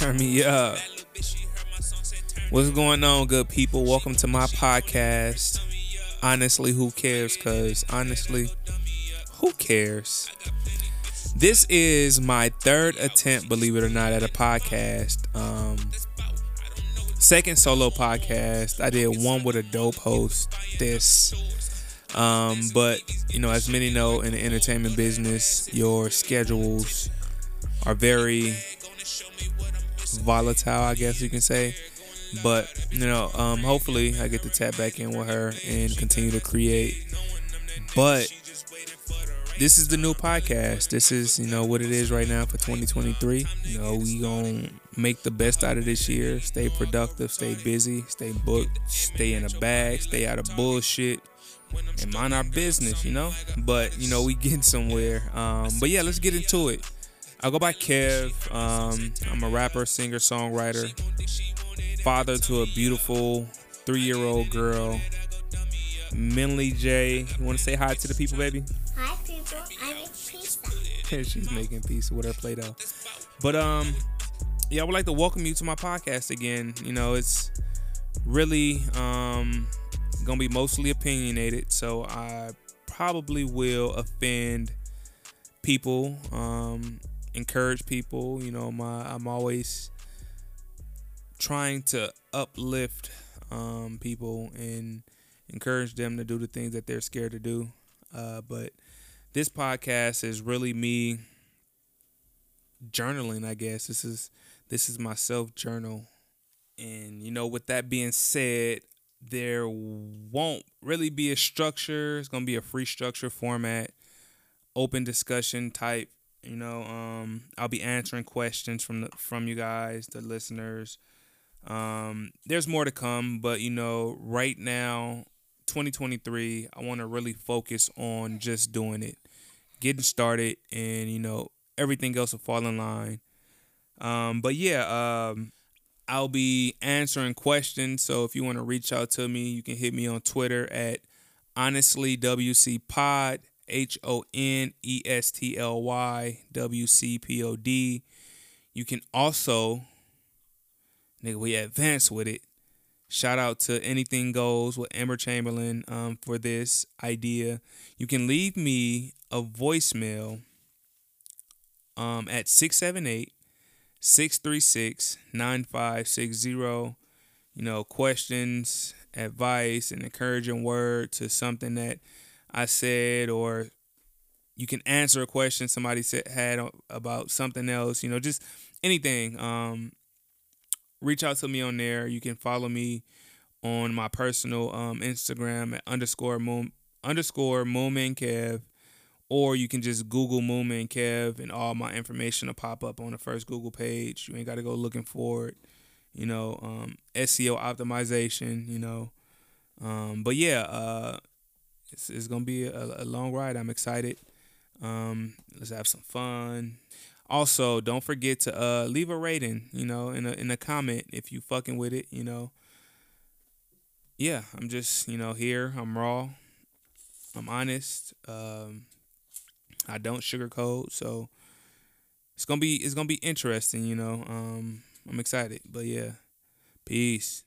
Turn me up. What's going on, good people? Welcome to my podcast. Honestly, who cares? Because honestly, who cares? This is my third attempt, believe it or not, at a podcast. Um, second solo podcast. I did one with a dope host. This. Um, but you know, as many know in the entertainment business, your schedules are very volatile, I guess you can say. But you know, um, hopefully I get to tap back in with her and continue to create. But this is the new podcast. This is you know what it is right now for 2023. You know, we gonna make the best out of this year. Stay productive, stay busy, stay booked, stay in a bag, stay out of bullshit and mind our business, you know. But you know, we getting somewhere. Um, but yeah, let's get into it. I go by Kev. Um, I'm a rapper, singer, songwriter, father to a beautiful three-year-old girl. Minley J. You want to say hi to the people, baby? Hi, people. I make pizza. She's making pizza with her Play-Doh. But um, yeah, I would like to welcome you to my podcast again. You know, it's really um gonna be mostly opinionated, so I probably will offend people, um, encourage people. You know, my I'm always trying to uplift um, people and encourage them to do the things that they're scared to do. Uh, but this podcast is really me journaling. I guess this is this is my self journal. And you know, with that being said, there won't really be a structure. It's gonna be a free structure format, open discussion type. You know, um, I'll be answering questions from the from you guys, the listeners. Um, there's more to come, but you know, right now, 2023, I want to really focus on just doing it, getting started, and you know, everything else will fall in line. Um, but yeah, um, I'll be answering questions. So if you want to reach out to me, you can hit me on Twitter at honestly WC Pod, H O N E S T L Y W C P O D. You can also, nigga, we advance with it. Shout out to Anything Goes with Emma Chamberlain um, for this idea. You can leave me a voicemail um, at 678 636 9560. You know, questions, advice, an encouraging word to something that I said, or you can answer a question somebody said had about something else, you know, just anything. Um, reach out to me on there. You can follow me on my personal um, Instagram at underscore moon underscore Moonman Kev or you can just Google Moonman Kev and all my information will pop up on the first Google page. You ain't got to go looking for it. You know, um, SEO optimization. You know, um, but yeah, uh, it's, it's gonna be a, a, long ride. I'm excited. Um, let's have some fun. Also, don't forget to uh, leave a rating. You know, in a in a comment if you fucking with it. You know. Yeah, I'm just you know here. I'm raw. I'm honest. Um, I don't sugarcoat, so it's gonna be it's gonna be interesting, you know. Um, I'm excited, but yeah, peace.